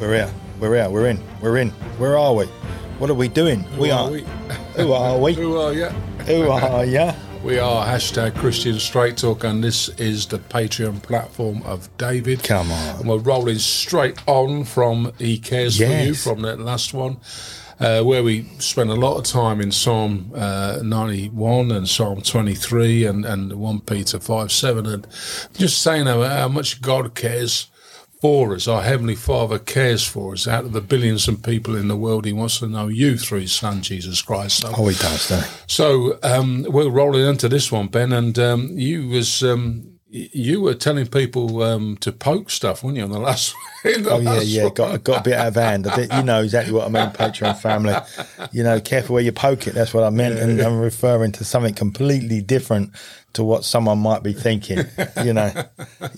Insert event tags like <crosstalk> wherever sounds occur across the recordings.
We're out. We're out. We're in. We're in. Where are we? What are we doing? we are are. we? Who are we? Who are you? Who are ya? <laughs> We are hashtag Christian Straight Talk, and this is the Patreon platform of David. Come on. And we're rolling straight on from He Cares for You, from that last one, uh, where we spent a lot of time in Psalm uh, 91 and Psalm 23 and, and 1 Peter 5 7, and just saying how, how much God cares for us. Our Heavenly Father cares for us. Out of the billions of people in the world, He wants to know you through His Son, Jesus Christ. So Oh, he does, doesn't he? so um, we're rolling into this one, Ben, and um, you was um, you were telling people um, to poke stuff, weren't you, on the last? <laughs> the Oh yeah, last yeah. one? Got got a bit out of hand. You know exactly what I mean, Patreon family. You know, careful where you poke it. That's what I meant, and I'm referring to something completely different to what someone might be thinking. You know,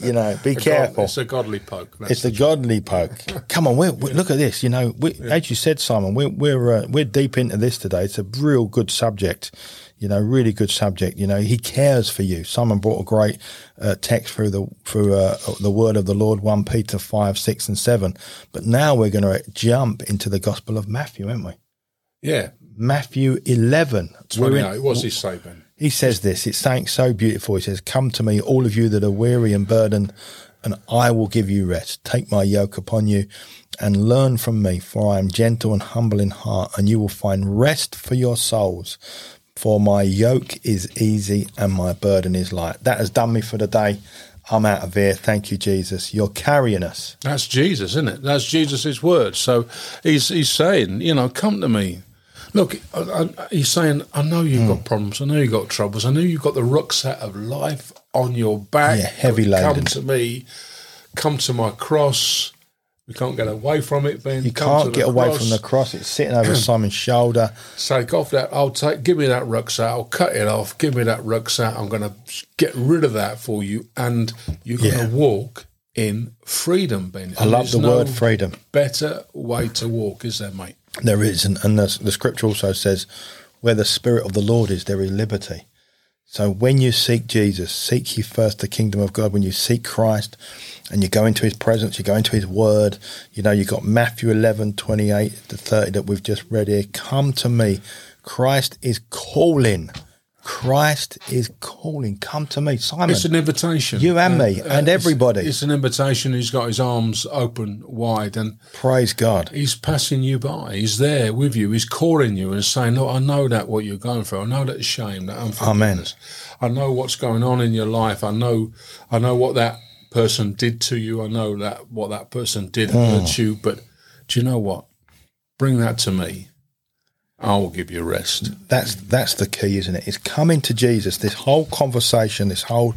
you know. Be <laughs> God- careful. It's a godly poke. That's It's the godly poke. Come on, we're, we look at this. You know, we, as you said, Simon, we're we're uh, we're deep into this today. It's a real good subject. You know, really good subject. You know, he cares for you. Simon brought a great uh, text through the through uh, the word of the Lord, one Peter five, six, and seven. But now we're going to jump into the Gospel of Matthew, aren't we? yeah, Matthew eleven. Twenty-eight. What's he say, Ben? he says this. It's saying so beautiful. He says, "Come to me, all of you that are weary and burdened, and I will give you rest. Take my yoke upon you, and learn from me, for I am gentle and humble in heart, and you will find rest for your souls. For my yoke is easy and my burden is light." That has done me for the day. I'm out of here. Thank you, Jesus. You're carrying us. That's Jesus, isn't it? That's Jesus' word. So he's he's saying, you know, come to me. Look, I, I, he's saying, I know you've Hmm. got problems. I know you've got troubles. I know you've got the rucksack of life on your back. Yeah, heavy Come to me. Come to my cross. We can't get away from it, Ben. You can't get away cross. from the cross. It's sitting over <clears throat> Simon's shoulder. Take off that. I'll take. Give me that rucksack. I'll cut it off. Give me that rucksack. I'm going to get rid of that for you, and you're going to walk in freedom, Ben. I love the word freedom. Better way to walk, is there, mate? There is, and, and the, the scripture also says, where the Spirit of the Lord is, there is liberty. So when you seek Jesus, seek ye first the kingdom of God. When you seek Christ and you go into his presence, you go into his word, you know, you've got Matthew 11, 28 to 30 that we've just read here. Come to me. Christ is calling. Christ is calling. Come to me. Simon, It's an invitation. you and me uh, and it's- everybody. It's an invitation. He's got his arms open wide and praise God. he's passing you by. He's there with you. He's calling you and saying, Look, I know that what you're going through. I know that shame, that unforgiveness. I know what's going on in your life. I know I know what that person did to you. I know that what that person did hurt you. But do you know what? Bring that to me. I will give you rest. That's that's the key, isn't it? It's coming to Jesus. This whole conversation, this whole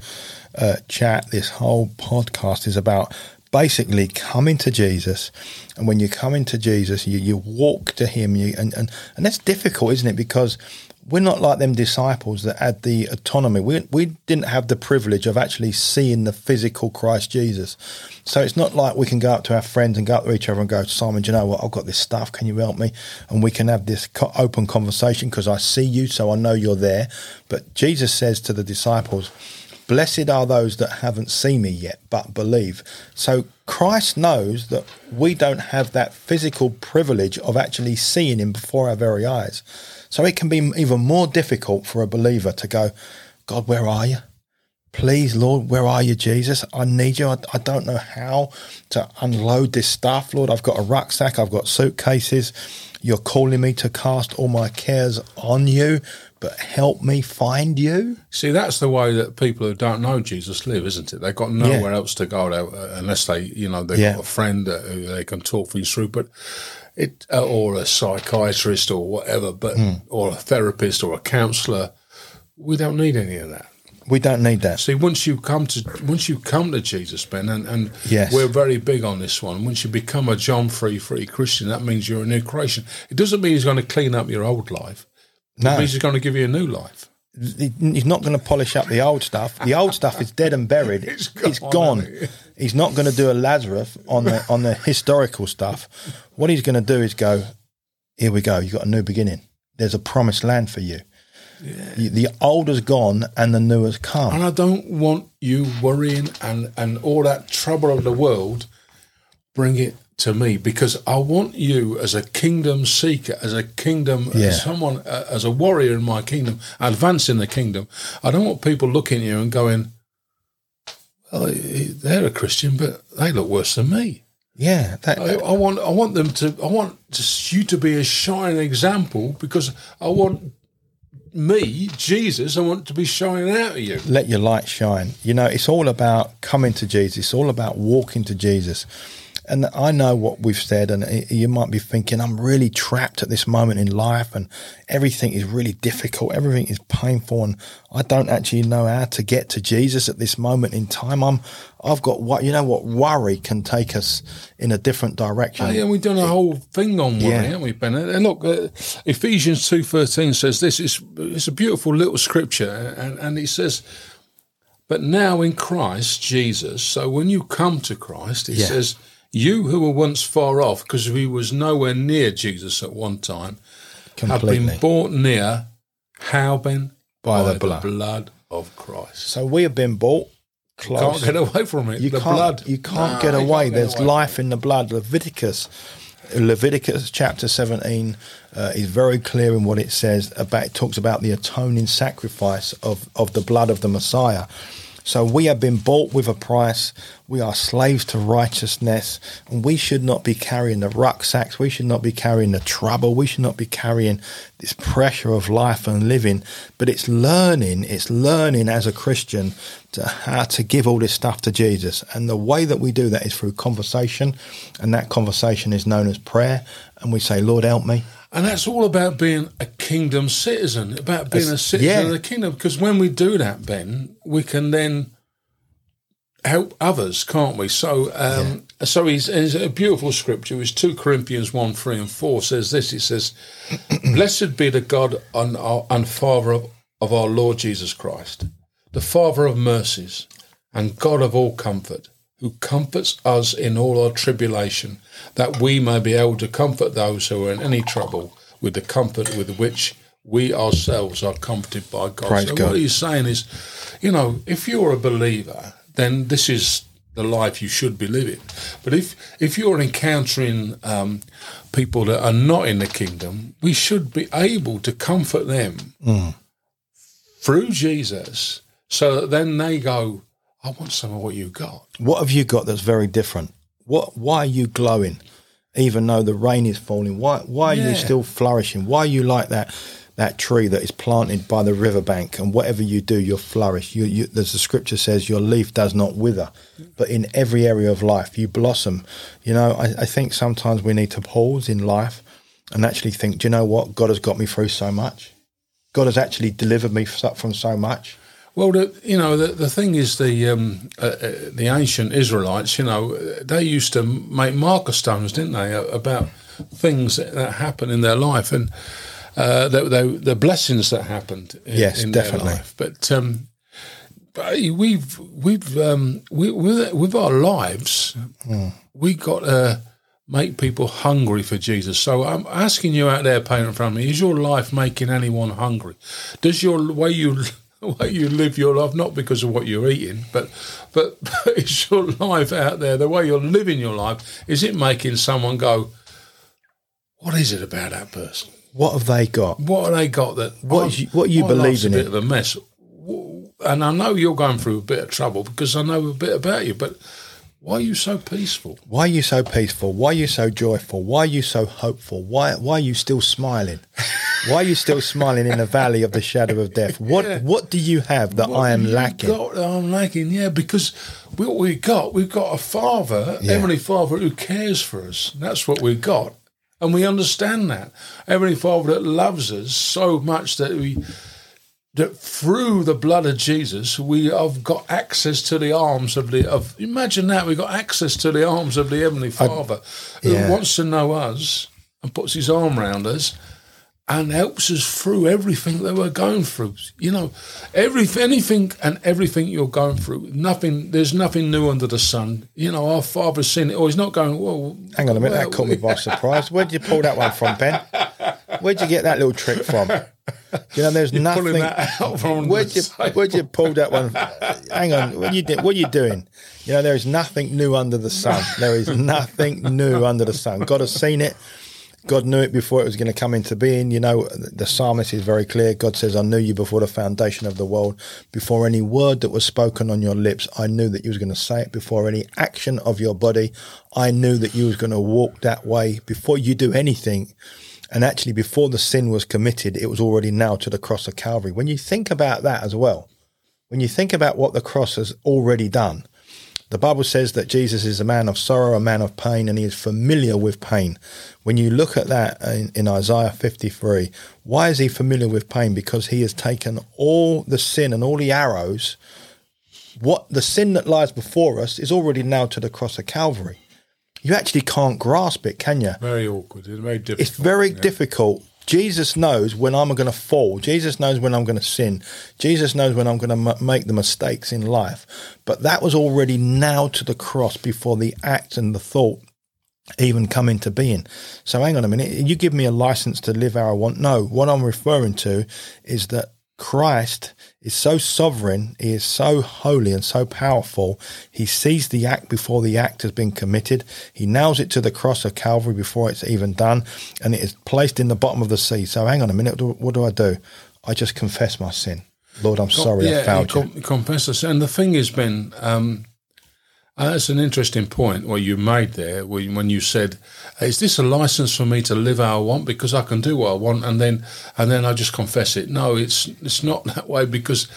uh, chat, this whole podcast is about basically coming to Jesus. And when you come into Jesus, you, you walk to Him. You and, and and that's difficult, isn't it? Because we're not like them disciples that had the autonomy. We we didn't have the privilege of actually seeing the physical Christ Jesus. So it's not like we can go up to our friends and go up to each other and go, Simon, do you know what? I've got this stuff. Can you help me? And we can have this co- open conversation because I see you, so I know you're there. But Jesus says to the disciples, Blessed are those that haven't seen me yet, but believe. So Christ knows that we don't have that physical privilege of actually seeing him before our very eyes. So it can be even more difficult for a believer to go, God, where are you? Please, Lord, where are you, Jesus? I need you. I, I don't know how to unload this stuff, Lord. I've got a rucksack, I've got suitcases. You're calling me to cast all my cares on you, but help me find you. See, that's the way that people who don't know Jesus live, isn't it? They've got nowhere else to go unless they, you know, they've Yeah. got a friend who they can talk things through, but it uh, or a psychiatrist or whatever, but Hmm. or a therapist or a counsellor. We don't need any of that. We don't need that. See, once you come to once you come to Jesus, Ben, and, and Yes. we're very big on this one. Once you become a John free free Christian, that means you're a new creation. It doesn't mean he's going to clean up your old life. It No. means he's going to give you a new life. He- He's not going to polish up the old stuff. The old stuff is dead and buried. <laughs> It's it's gone, gone. isn't it? He's not going to do a Lazarus on the on the historical stuff. What he's going to do is go, here we go. You've got a new beginning. There's a promised land for you. You- The old has gone and the new has come. And I don't want you worrying and, and all that trouble of the world. Bring it to me because I want you as a kingdom seeker, as a kingdom, Yeah. as someone, uh, as a warrior in my kingdom, advancing the kingdom. I don't want people looking at you and going, well, they're a Christian, but they look worse than me. Yeah, that, I, I want, I want them to, I want just you to be a shining example because I want me, Jesus, I want to be shining out of you. let your light shine. You know, it's all about coming to Jesus. It's all about walking to Jesus. And I know what we've said, and you might be thinking, I'm really trapped at this moment in life, and everything is really difficult. Everything is painful, and I don't actually know how to get to Jesus at this moment in time. I'm, I've got what you know what worry can take us in a different direction. Oh, yeah, we've done a whole thing on worry, Yeah. haven't we, Ben? And look, uh, Ephesians two thirteen says this. is it's a beautiful little scripture, and, and it says, "But now in Christ Jesus." So when you come to Christ, it Yeah. says, "You who were once far off, because we was nowhere near Jesus at one time, have been brought near." How, Ben? By the blood. blood of Christ. so we have been bought close. You Can't get away from it. You the can't. blood. You can't No, get away. can't get There's away. life in the blood. Leviticus, Leviticus chapter 17 uh, is very clear in what it says about. It talks about the atoning sacrifice of of the blood of the Messiah. So we have been bought with a price. We are slaves to righteousness, and we should not be carrying the rucksacks. We should not be carrying the trouble. We should not be carrying this pressure of life and living. But it's learning. It's learning as a Christian to how to give all this stuff to Jesus. And the way that we do that is through conversation, and that conversation is known as prayer. And we say, "Lord, help me." And that's all about being a kingdom citizen, about being a citizen yeah. of the kingdom. Because when we do that, Ben, we can then help others, can't we? So, um, so he's, he's a beautiful scripture. It's two Corinthians one, three, and four says this. It says, <clears throat> "Blessed be the God and, our, and Father of, of our Lord Jesus Christ, the Father of mercies and God of all comfort." Who comforts us in all our tribulation, that we may be able to comfort those who are in any trouble with the comfort with which we ourselves are comforted by God. Praise so God. what he's saying is, you know, if you're a believer, then this is the life you should be living. But if if you're encountering um, people that are not in the kingdom, we should be able to comfort them through Jesus, so that then they go, "I want some of what you got." What have you got that's very different? What? Why are you glowing, even though the rain is falling? Why? Why are you still flourishing? Why are you like that? That tree that is planted by the riverbank, and whatever you do, you'll flourish. You, you, as the scripture says, your leaf does not wither, but in every area of life, you blossom. You know, I, I think sometimes we need to pause in life and actually think, do you know what? God has got me through so much. God has actually delivered me from so much. Well, the, you know, the, the thing is, the um, uh, uh, the ancient Israelites, you know, they used to make marker stones, didn't they, about things that, that happen in their life and uh, the, the, the blessings that happened. In, Yes, in their definitely. life. But um, but we've we've um, we, with with our lives, Hmm. we got to make people hungry for Jesus. So I'm asking you out there, Patreon family, is your life making anyone hungry? Does your way you <laughs> way you live your life not because of what you're eating, but but, <laughs> but is your life out there the way you're living your life? Is it making someone go? What is it about that person? What have they got? What have they got that? What my- you- what you believe in a it? bit of a mess. And I know you're going through a bit of trouble because I know a bit about you. But why are you so peaceful? Why are you so peaceful? Why are you so joyful? Why are you so hopeful? Why why are you still smiling? <laughs> why are you still smiling in the valley of the shadow of death? What Yeah. what do you have that I am lacking? Got, I'm lacking, yeah, because what we got, we've got a Father, Yeah. Heavenly Father, who cares for us. That's what we've got, and we understand that Heavenly Father that loves us so much that we that through the blood of Jesus we have got access to the arms of the of. Imagine that we've got access to the arms of the Heavenly Father who yeah. wants to know us and puts His arm around us and helps us through everything that we're going through. You know, every anything and everything you're going through. Nothing. There's nothing new under the sun. You know, our Father's seen it. Or He's not going. Well, Hang on a minute, well, that caught me by <laughs> surprise. Where'd you pull that one from, Ben? Where'd you get that little trick from? <laughs> You know, there's <laughs> You're nothing. pulling that out from Where'd you, where'd you pull that one? Hang on. What are you What are you doing? You know, there is nothing new under the sun. There is nothing new under the sun. God has seen it. God knew it before it was going to come into being. You know, the psalmist is very clear. God says, I knew you before the foundation of the world. Before any word that was spoken on your lips, I knew that you was going to say it. Before any action of your body, I knew that you was going to walk that way. Before you do anything, and actually before the sin was committed, it was already nailed to the cross of Calvary. When you think about that as well, when you think about what the cross has already done, the Bible says that Jesus is a man of sorrow, a man of pain, and he is familiar with pain. When you look at that in, in, Isaiah 53, why is he familiar with pain? Because he has taken all the sin and all the arrows. What the sin that lies before us is already nailed to the cross of Calvary. You actually can't grasp it, can you? Very awkward. It's very difficult. It's very yeah. difficult. Jesus knows when I'm going to fall. Jesus knows when I'm going to sin. Jesus knows when I'm going to m- make the mistakes in life. But that was already nailed to the cross before the act and the thought even come into being. So hang on a minute. You give me a license to live how I want. No, what I'm referring to is that Christ is so sovereign, he is so holy and so powerful. He sees the act before the act has Ben committed. He nails it to the cross of Calvary before it's even done, and it is placed in the bottom of the sea. So hang on a minute, what do I do? I just confess my sin. Lord, I'm sorry yeah, I failed you. Com- confess us. And the thing is, been, um, uh, that's an interesting point what you made there when, when you said, "Is this a license for me to live how I want because I can do what I want and then and then I just confess it?" No, it's it's not <laughs> that way because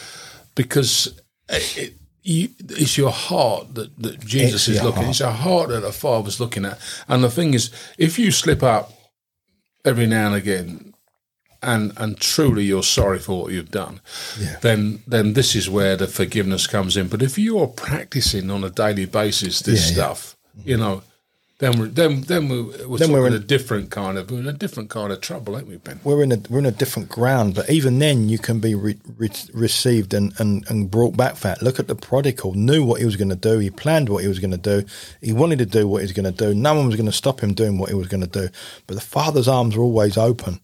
because it, it, you, it's your heart that, that Jesus It's is looking. heart. It's your heart that the Father's looking at. And the thing is, if you slip up every now and again, and and truly you're sorry for what you've done, Yeah. then then this is where the forgiveness comes in. But if you're practicing on a daily basis this Yeah, yeah. stuff, you know, then we're then then we're, we're Then we're in- a different kind of we're in a different kind of trouble, ain't we, Ben? we're in a we're in a different ground, but even then you can be re- re- received and, and and brought back that. Look at the prodigal, knew what he was going to do. He planned what he was going to do. He wanted to do what he was going to do. No one was going to stop him doing what he was going to do. But the Father's arms are always open.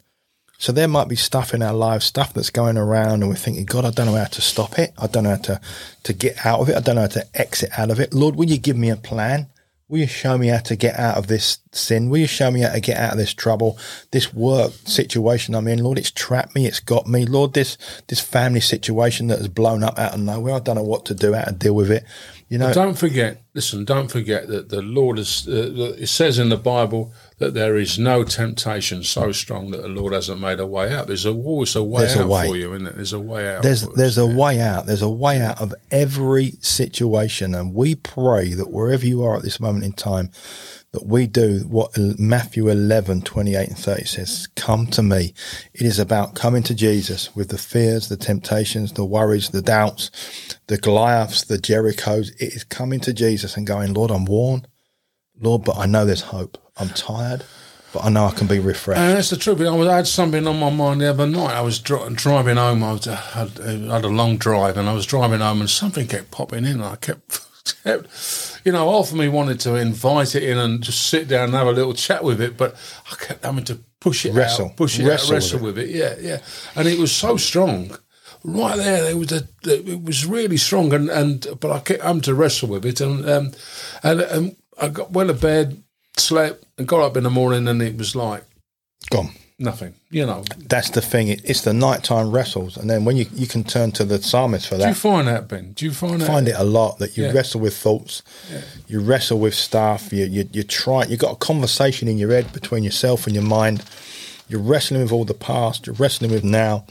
So there might be stuff in our lives, stuff that's going around, and we're thinking, God, I don't know how to stop it. I don't know how to to get out of it. I don't know how to exit out of it. Lord, will you give me a plan? Will you show me how to get out of this sin? Will you show me how to get out of this trouble, this work situation I'm in? Lord, it's trapped me. It's got me. Lord, this this family situation that has blown up out of nowhere. I don't know what to do, how to deal with it. You know, Don't forget, listen, don't forget that the Lord is, uh, it says in the Bible that there is no temptation so strong that the Lord hasn't made a way out. There's a, always a way There's a out way. for you, isn't it? There's a way out. there's us. there's a way out. There's a way out of every situation, and we pray that wherever you are at this moment in time, that we do what Matthew 11, 28 and 30 says, come to me. It is about coming to Jesus with the fears, the temptations, the worries, the doubts, the Goliaths, the Jerichos. It is coming to Jesus and going, Lord, I'm worn. Lord, but I know there's hope. I'm tired, but I know I can be refreshed. And that's the truth. I, was, I had something on my mind the other night. I was dri- driving home. I was, uh, had, I had a long drive, and I was driving home, and something kept popping in. And I kept, <laughs> kept, you know, half of me wanted to invite it in and just sit down and have a little chat with it, but I kept having to push it Wrestle. out, push it Wrestle out, with wrestle with it. Yeah, yeah. And it was so strong. Right there, there was a, it was really strong, and, and but I kept having to wrestle with it, and um, and, and I got went to bed, slept, and got up in the morning, and it was like Gone. nothing. You know, That's the thing. It, it's the nighttime wrestles, and then when you you can turn to the psalmist for that. do you find that, Ben? Do you find that? Find it a lot that you Yeah. wrestle with thoughts, you wrestle with stuff. You you you try. You got a conversation in your head between yourself and your mind. You're wrestling with all the past. You're wrestling with now.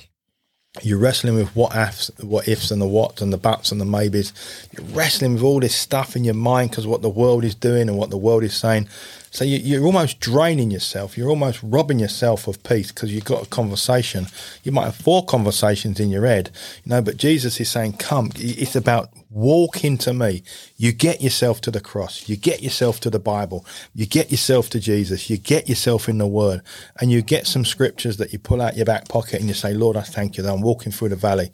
You're wrestling with what ifs, what ifs, and the whats, and the buts, and the maybes. You're wrestling with all this stuff in your mind because what the world is doing and what the world is saying. So you, you're almost draining yourself. You're almost robbing yourself of peace because you've got a conversation. You might have four conversations in your head, you know. But Jesus is saying, "Come." It's about walk into me. You get yourself to the cross. You get yourself to the Bible. You get yourself to Jesus. You get yourself in the Word, and you get some scriptures that you pull out your back pocket and you say, "Lord, I thank you that I'm walking through the valley."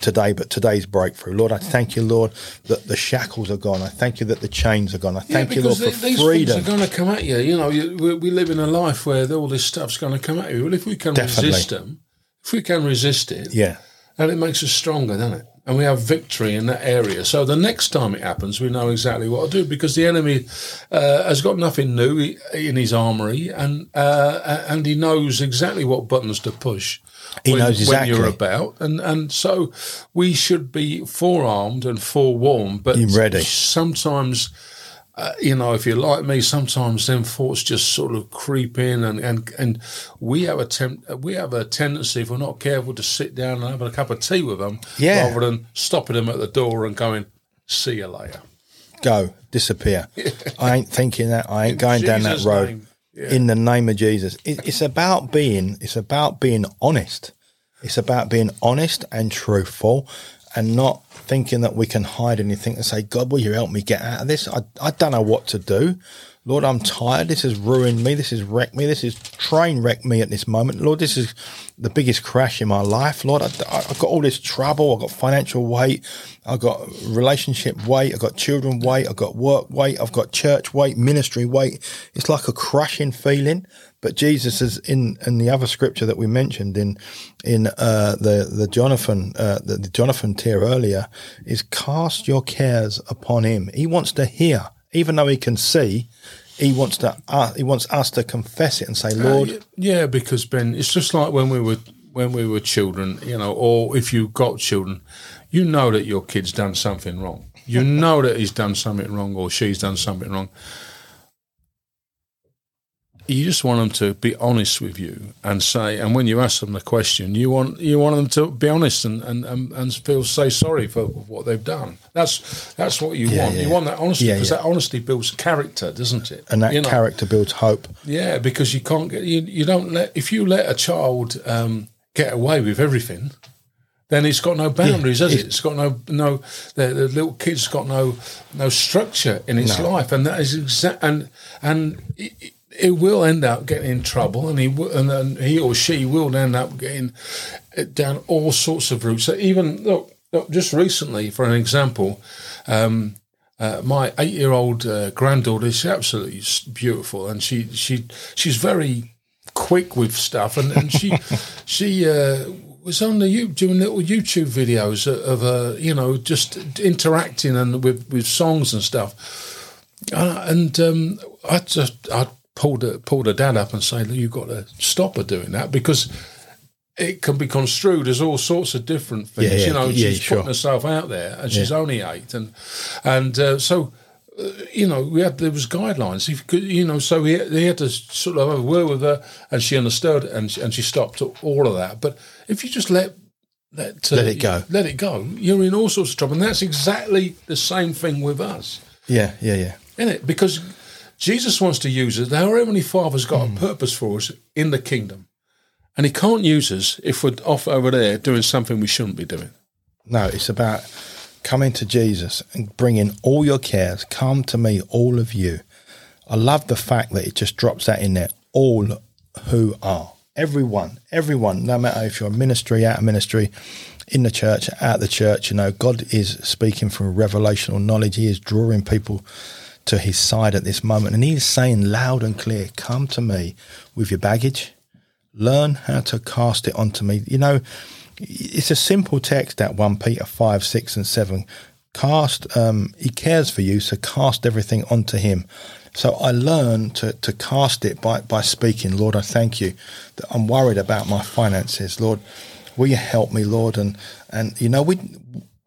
Today, but today's breakthrough. Lord, I thank you, Lord, that the shackles are gone. I thank you that the chains are gone. I thank you, Lord, for the- these freedom. things are going to come at you. You know, you, we, we live in a life where all this stuff's going to come at you. Well, if we can Definitely. resist them, if we can resist it, Yeah. And it makes us stronger, doesn't it? And we have victory in that area. So the next time it happens, we know exactly what to do because the enemy uh, has got nothing new in his armory, and uh, and he knows exactly what buttons to push. He when, knows when you're exactly. about, and and so we should be forearmed and forewarned. But You're ready. sometimes. Uh, you know, if you're like me, sometimes them thoughts just sort of creep in, and, and, and we have a temp- we have a tendency, if we're not careful, to sit down and have a cup of tea with them, Yeah. rather than stopping them at the door and going, "See you later." Go, disappear. <laughs> I ain't thinking that. I ain't going down that road. name. In the name of Jesus. It, it's about being. It's about being honest. It's about being honest and truthful, and not thinking that we can hide anything and say, "God, will you help me get out of this? I I don't know what to do." Lord, I'm tired. This has ruined me. This has wrecked me. This has train wrecked me at this moment. Lord, this is the biggest crash in my life. Lord, I, have got all this trouble. I've got financial weight. I've got relationship weight. I've got children weight. I've got work weight. I've got church weight, ministry weight. It's like a crushing feeling. But Jesus is in, in the other scripture that we mentioned in in uh, the the Jonathan uh, the, the Jonathan tier earlier is cast your cares upon him. He wants to hear, even though he can see. He wants to uh, he wants us to confess it and say, Lord, Uh, yeah, because Ben, it's just like when we were when we were children, you know, or if you've got children, you know that your kid's done something wrong. You know that he's done something wrong or she's done something wrong. You just want them to be honest with you and say, and when you ask them the question, you want you want them to be honest and and, and, and feel say sorry for what they've done. That's that's what you Yeah, want. yeah. You want that honesty because yeah. that honesty builds character, doesn't it? and that You know? character builds hope. Yeah, because you can't get you. You don't let if you let a child um, get away with everything, then it's got no boundaries, has it? It's got no no. The, the little kid's got no no structure in its No. life, and that is exact. And and it, it will end up getting in trouble, and he will, and then he or she will end up getting down all sorts of routes. So even look, look just recently, for an example. Um, uh, my eight-year-old uh, granddaughter is absolutely beautiful, and she she she's very quick with stuff, and, and she <laughs> she uh, was on the you doing little YouTube videos of, uh, you know just interacting and with with songs and stuff, uh, and um, I just I pulled her, pulled her dad up and say, "Look, you've got to stop her doing that because." It can be construed as all sorts of different things. Yeah, yeah, you know, yeah, she's sure. putting herself out there, and she's only eight, and and uh, so uh, you know we had there was guidelines. If you could, you know, so he, he had to sort of have a word with her, and she understood, and she, and she stopped all of that. But if you just let let uh, Let it go. let it go, you're in all sorts of trouble, and that's exactly the same thing with us, Yeah, yeah, yeah. isn't it? Because Jesus wants to use us. Our Heavenly Father's got Hmm. a purpose for us in the kingdom. And he can't use us if we're off over there doing something we shouldn't be doing. No, it's about coming to Jesus and bringing all your cares. Come to me, all of you. I love the fact that it just drops that in there. All who are. Everyone, everyone, no matter if you're a ministry, out of ministry, in the church, out the church, you know, God is speaking from revelational knowledge. He is drawing people to his side at this moment. And he is saying loud and clear, come to me with your baggage. Learn how to cast it onto me. You know, it's a simple text that 1 Peter 5, 6, and 7. Cast, um, he cares for you, so cast everything onto him. So I learn to, to cast it by, by speaking, Lord, I thank you that I'm worried about my finances. Lord, will you help me, Lord? And, and you know, we,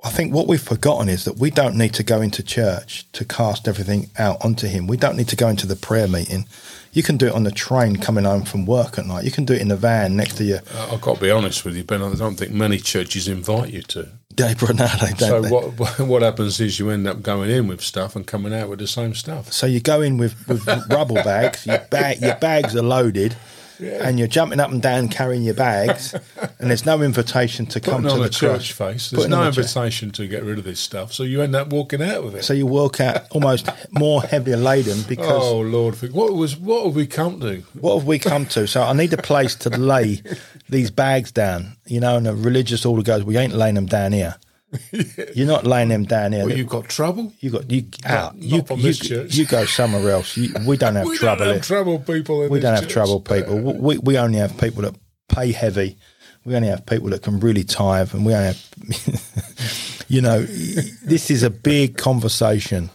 I think what we've forgotten is that we don't need to go into church to cast everything out onto him. We don't need to go into the prayer meeting. You can do it on the train coming home from work at night. You can do it in the van next to you. I've got to be honest with you, Ben. I don't think many churches invite you to. Dave Bernardo, don't So they? what what- <laughs> what happens is you end up going in with stuff and coming out with the same stuff. So you go in with, with rubble bags. Your bag, your bags are loaded, and you're jumping up and down carrying your bags, and there's no invitation to come to on the a church face. There's Putting no on a church- invitation to get rid of this stuff. So you end up walking out with it. So you walk out almost more heavier laden because oh Lord, what was what have we come to? what have we come to? So I need a place to lay these bags down. You know, and the religious order goes, "We ain't laying them down here. <laughs> You're not laying them down here. Well, you've got trouble. you got you out. Ah, not you from you, this church. you go somewhere else. You, we don't have <laughs> We trouble. don't have trouble, people. We don't have church. trouble people. We, we only have people that pay heavy. We only have people that can really tithe, and we only have, <laughs> you know, this is a big conversation.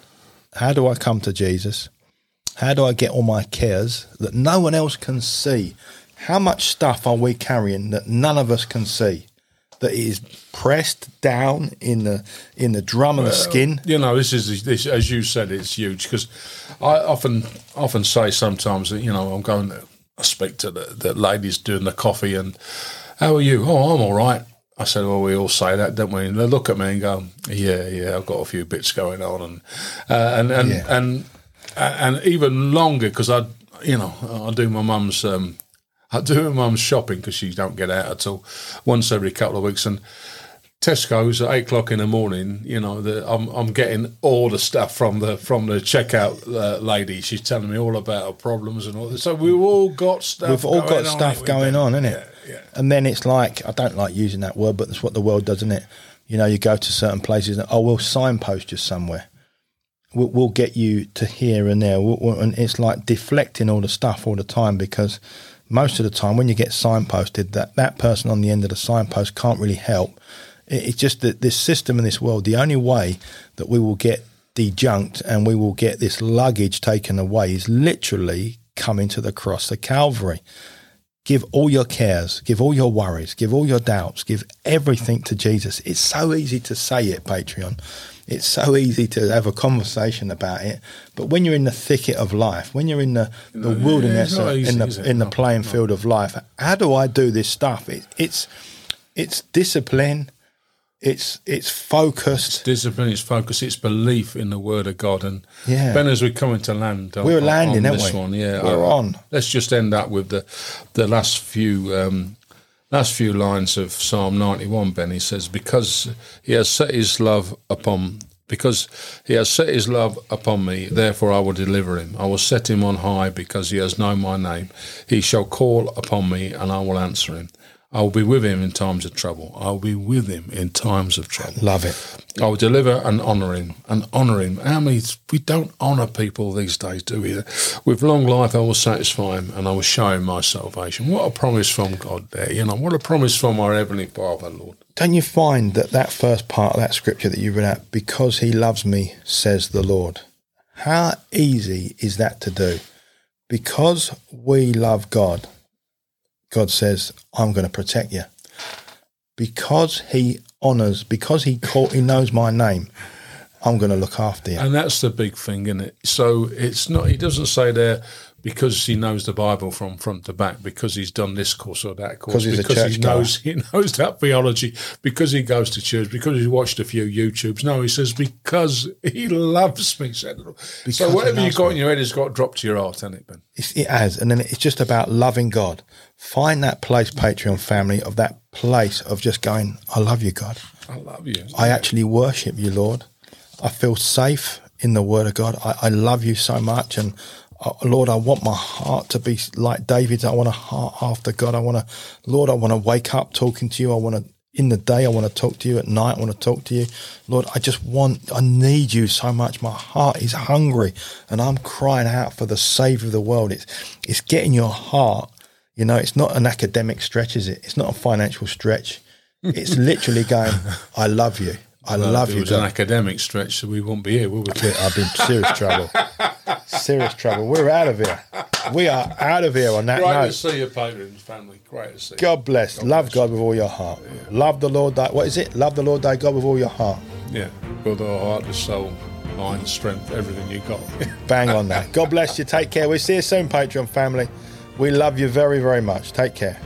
How do I come to Jesus? How do I get all my cares that no one else can see? How much stuff are we carrying that none of us can see? That is pressed down in the in the drum of the skin. You know, this is this as you said, it's huge because I often often say sometimes that you know I'm going. To, I speak to the, the ladies doing the coffee and how are you? Oh, I'm all right. I said, well, we all say that, don't we? And they look at me and go, yeah, yeah, I've got a few bits going on, and uh, and and, yeah. and and even longer because I, you know, I do my mum's um, I do my mum's shopping because she don't get out at all once every couple of weeks, and Tesco's at eight o'clock in the morning. You know, the, I'm I'm getting all the stuff from the from the checkout uh, lady. She's telling me all about her problems and all this. So we've all got stuff. We've all got stuff going on, isn't it? Yeah, yeah. And then it's like I don't like using that word, but that's what the world does, isn't it? You know, you go to certain places and oh, we'll signpost you somewhere we'll, we'll get you to here and there. We'll, we'll, and it's like deflecting all the stuff all the time because most of the time when you get signposted, that, that person on the end of the signpost can't really help. It, it's just that this system in this world, the only way that we will get dejunked and we will get this luggage taken away is literally coming to the cross, the Calvary. Give all your cares, give all your worries, give all your doubts, give everything to Jesus. It's so easy to say it, Patreon it's so easy to have a conversation about it, but when you're in the thicket of life, when you're in the, the no, wilderness, easy, in the in the playing no, field of life, how do I do this stuff? It, it's it's discipline. It's it's focused. It's discipline. It's focus. It's belief in the word of God. And yeah, Ben, as we're coming to land, we're landing, on this we? one. Yeah, we're I, on. Let's just end up with the the last few um, last few lines of Psalm 91, Benny says, Because he has set his love upon because he has set his love upon me, therefore I will deliver him. I will set him on high because he has known my name. He shall call upon me, and I will answer him. I will be with him in times of trouble. I will be with him in times of trouble. Love it. I will deliver and honour him and honour him. How many? We don't honour people these days, do we? With long life, I will satisfy him and I will show him my salvation. What a promise from God there. You know, what a promise from our Heavenly Father, Lord. Don't you find that that first part of that scripture that you read out, because he loves me, says the Lord? How easy is that to do? Because we love God, God says, I'm going to protect you. Because he honors, because he call, he knows my name, I'm going to look after you. And that's the big thing, isn't it? So it's not, he doesn't say there, because he knows the Bible from front to back, because he's done this course or that course, because he knows guy. he knows that theology, because he goes to church, because he's watched a few YouTubes. No, he says because he loves me. So whatever you got me. in your head has got dropped to your heart, hasn't it, Ben? It has, and then it's just about loving God. Find that place, Patreon family, of that place of just going, I love you, God. I love you. I actually worship you, Lord. I feel safe in the Word of God. I, I love you so much, and Lord, I want my heart to be like David's. I want a heart after God. I want to, Lord, I want to wake up talking to you. I want to, in the day, I want to talk to you. At night, I want to talk to you. Lord, I just want, I need you so much. My heart is hungry and I'm crying out for the Savior of the world. It's, it's getting your heart. You know, it's not an academic stretch, is it? It's not a financial stretch. It's <laughs> literally going, I love you. I well, love you. It was God. an academic stretch, so we won't be here, would we? I've been serious trouble. <laughs> serious trouble. We're out of here. We are out of here on that Great note. to see your patrons, family. Great to see. God bless. God Love bless God with all your heart. Yeah. Love the Lord. Thy, what is it? Love the Lord thy God with all your heart. Yeah, with all heart, the soul, mind, strength, everything you got. <laughs> Bang on that. God bless you. Take care. We'll see you soon, Patreon family. We love you very, very much. Take care.